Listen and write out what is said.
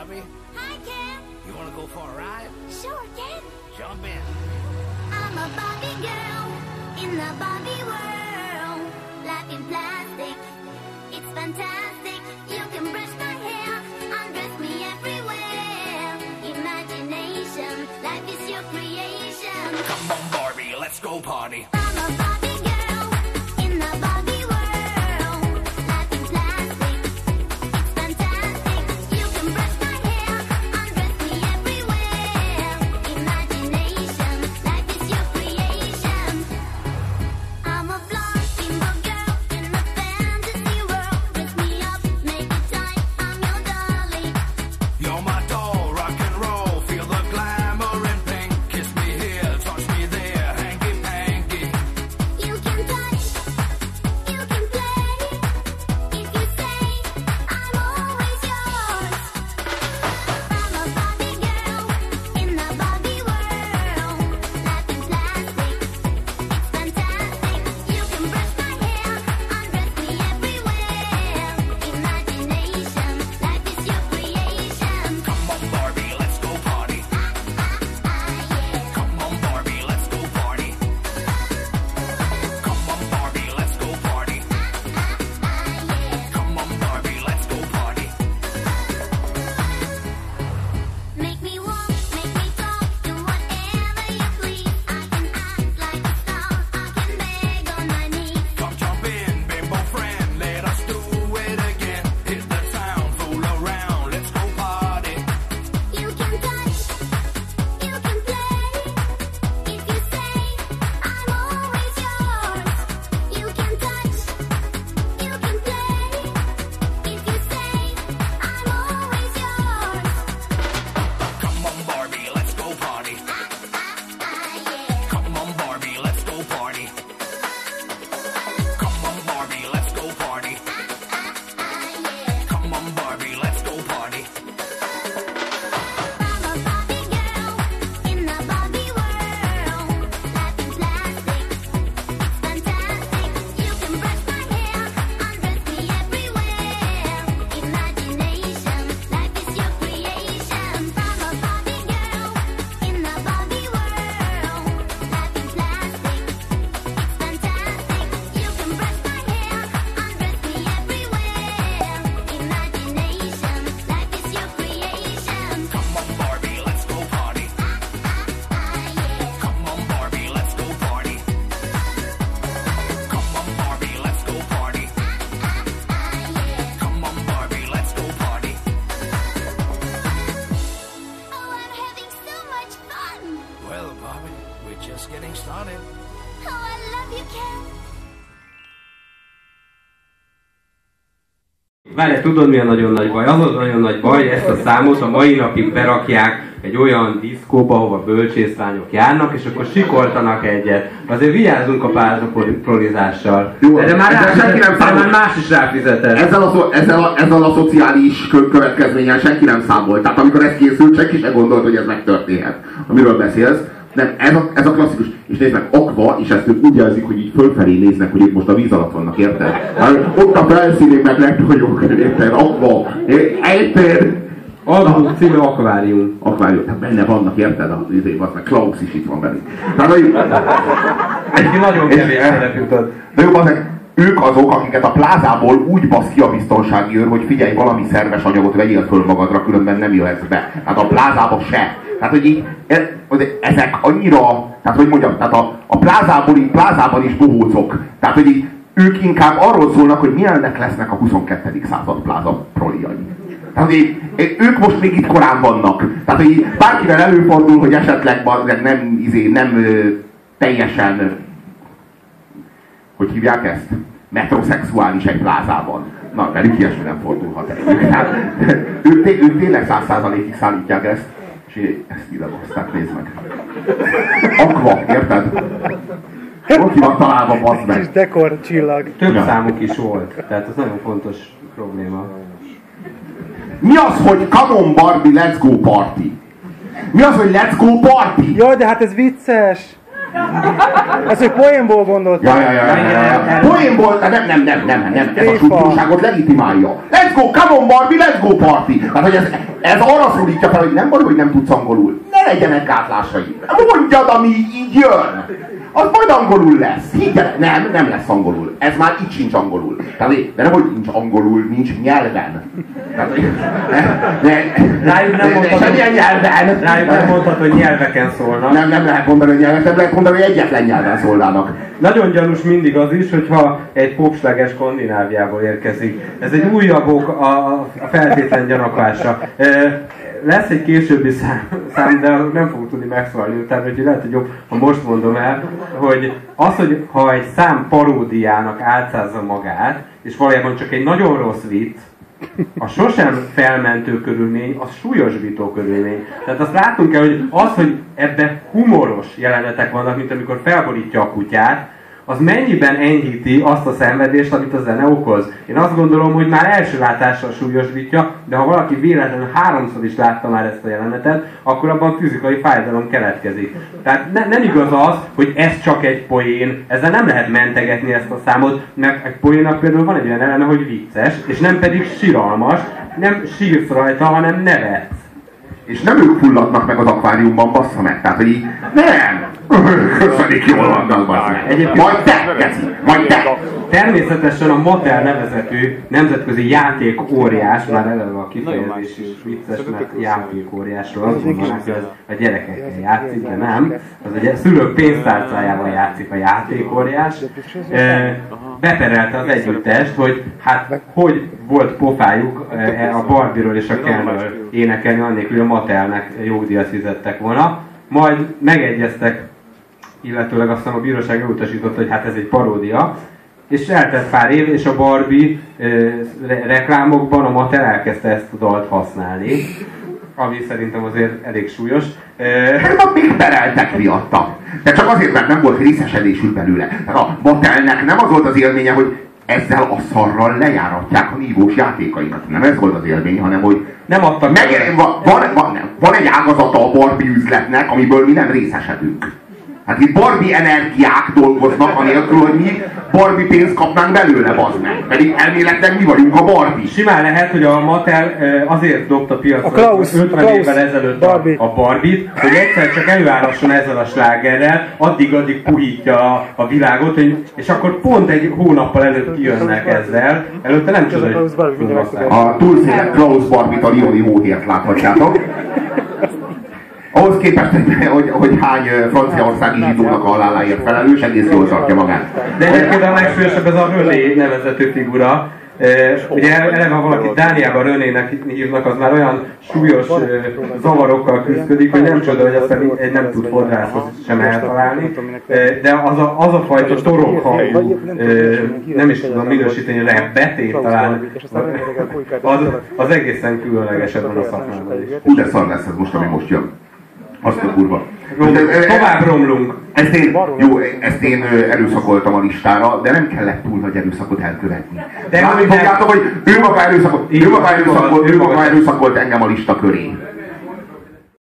Barbie. Hi, Ken. You wanna go for a ride? Sure, Ken. Jump in. I'm a Barbie girl getting started. Oh, I love you, Ken! Várj, tudod mi a nagyon nagy baj? Az a nagyon nagy baj, ezt a számot a mai napig berakják egy olyan diszkóba, ahova bölcsészlányok járnak, és akkor sikoltanak egyet. Azért vigyázzunk a párzapolizással. Jó, de, de már, rá, senki nem számol. más is ráfizetett. Ezzel a, szo- ezzel, a, ezzel a szociális kö- következménnyel senki nem számolt. Tehát amikor ez készült, senki sem gondolt, hogy ez megtörténhet, amiről beszélsz. Nem, ez a, ez a klasszikus. És nézd meg, akva, és ezt ők úgy jelzik, hogy így fölfelé néznek, hogy ők most a víz alatt vannak, érted? Hát, ott a felszínén meg legnagyobb, érted? Akva. Érted? Album címe Akvárium. Akvárium, tehát benne vannak, érted? Az izé, az meg Klaus is itt van velünk. Tehát, hogy, Egy nagyon kevés szerep jutott. De jobb azok, ők azok, akiket a plázából úgy basz ki a biztonsági őr, hogy figyelj, valami szerves anyagot vegyél föl magadra, különben nem jöhetsz be. Tehát a plázába se. Tehát, hogy így, e- hogy ezek annyira, tehát hogy mondjam, tehát a, a plázából, így plázában is bohócok. Tehát, hogy így, ők inkább arról szólnak, hogy milyennek lesznek a 22. század pláza proliai. Tehát, hogy ők most még itt korán vannak. Tehát, hogy bárkivel előfordul, hogy esetleg nem, izé, nem teljesen hogy hívják ezt? Metrosexuális egy plázában. Na, velük ilyesmi nem fordulhat el. Hát, ők, té- ők tényleg száz százalékig szállítják ezt, és ezt ide baszták, nézd meg. Akva, érted? Ott van találva, bazd Kis meg. dekor csillag. Több Ja. számuk is volt, tehát az nagyon fontos probléma. Mi az, hogy come on Barbie, let's go party? Mi az, hogy let's go party? Jaj, de hát ez vicces! Ezt egy poénból gondoltam. Ja, ja, ja, ja, ja, ja. Poénból, nem, nem, nem, nem, nem, ez a súlyosságot legitimálja. Let's go, come on Barbie, let's go party. Tehát, hogy ez, ez arra szólítja fel, hogy nem baj, hogy nem tudsz angolul. Ne legyenek gátlásai. Mondjad, ami így jön. Az majd angolul lesz. Higgyel, nem, nem lesz angolul. Ez már így sincs angolul. Tehát, de nem, hogy nincs angolul, nincs nyelven. Tehát, ne, ne, Rájuk nem ne- mondhatod- semmilyen nyelven. Rájuk nem mondhat, hogy nyelveken szólnak. Nem, nem lehet mondani, hogy nyelven, nem lehet mondani, hogy egyetlen nyelven szólnának. Nagyon gyanús mindig az is, hogyha egy popsleges Skandináviából érkezik. Ez egy újabb ok a, a feltétlen gyanakása. Lesz egy későbbi szám, szám, de nem fogok tudni megszólalni utána, úgyhogy lehet, hogy jobb, ha most mondom el, hogy az, hogy ha egy szám paródiának álcázza magát, és valójában csak egy nagyon rossz vicc, a sosem felmentő körülmény, az súlyosbító körülmény. Tehát azt látunk kell, hogy az, hogy ebben humoros jelenetek vannak, mint amikor felborítja a kutyát, az mennyiben enyhíti azt a szenvedést, amit a zene okoz. Én azt gondolom, hogy már első látással súlyosbítja, de ha valaki véletlenül háromszor is látta már ezt a jelenetet, akkor abban fizikai fájdalom keletkezik. Tehát ne, nem igaz az, hogy ez csak egy poén, ezzel nem lehet mentegetni ezt a számot, mert egy poénnak például van egy olyan eleme, hogy vicces, és nem pedig siralmas, nem sírsz rajta, hanem nevetsz. És nem ők fulladnak meg az akváriumban, bassza meg. Tehát, hogy így, nem! Köszönjük, jól vannak, bassza meg. Egyébként- Majd te, Geci! Természetesen a Motel nevezetű nemzetközi játék óriás, már eleve a kifejezés is. vicces, mert játék óriásról azt mondanák, hogy ez a gyerekekkel játszik, de nem. Az ugye szülők pénztárcájával játszik a játék óriás. E, beperelte az együttest, hogy hát hogy volt pofájuk e, a Barbie-ről és a Kenről énekelni, annélkül, hogy a Mattelnek jogdíjat fizettek volna. Majd megegyeztek illetőleg aztán a bíróság elutasította, hogy hát ez egy paródia, és eltelt pár év, és a Barbie re- reklámokban a Mattel elkezdte ezt a dalt használni, ami szerintem azért elég súlyos. Hát még pereltek miatta. De csak azért, mert nem volt részesedésük belőle. Tehát a Mattelnek nem az volt az élménye, hogy ezzel a szarral lejáratják a nívós játékaikat. Nem ez volt az élmény, hanem hogy Nem adtak meg, van, van, van, van egy ágazata a Barbie üzletnek, amiből mi nem részesedünk. Hát itt Barbie energiák dolgoznak, anélkül, hogy mi Barbie pénzt kapnánk belőle, bazd meg. Pedig elméletileg mi vagyunk a Barbie. Simán lehet, hogy a Mattel azért dobta piacra A Klaus- 50 a Klaus évvel ezelőtt Barbie. a, Barbie-t, hogy egyszer csak előállhasson ezzel a slágerrel, addig-addig puhítja a, a világot, hogy, és akkor pont egy hónappal előtt kijönnek ezzel. Előtte nem csoda, hogy. A túlszéles Klaus Barbie-t a Lioni hóhért láthatjátok. Képest, hogy, hogy, hogy hány franciaországi zsidónak a haláláért felelős, egész jól tartja magát. De egyébként a legsúlyosabb ez a René nevezető figura. Ugye eleve, ha valaki Dániában Renének hívnak, az már olyan súlyos zavarokkal küzdik, hogy nem csoda, hogy aztán egy nem tud fodrászhoz sem eltalálni. De az a, az a fajta torokhangú, nem is tudom minősíteni, rap, betét talán, az, az egészen különleges ebben a szakmában is. Hú, de szar lesz ez most, ami most jön. Azt a kurva. Tovább romlunk. Ezt én, jó, ezt én erőszakoltam a listára, de nem kellett túl nagy erőszakot elkövetni. De nem- fogjátok, hogy ő maga erőszakolt, ő maga erőszakolt, ő maga erőszakolt engem a lista köré.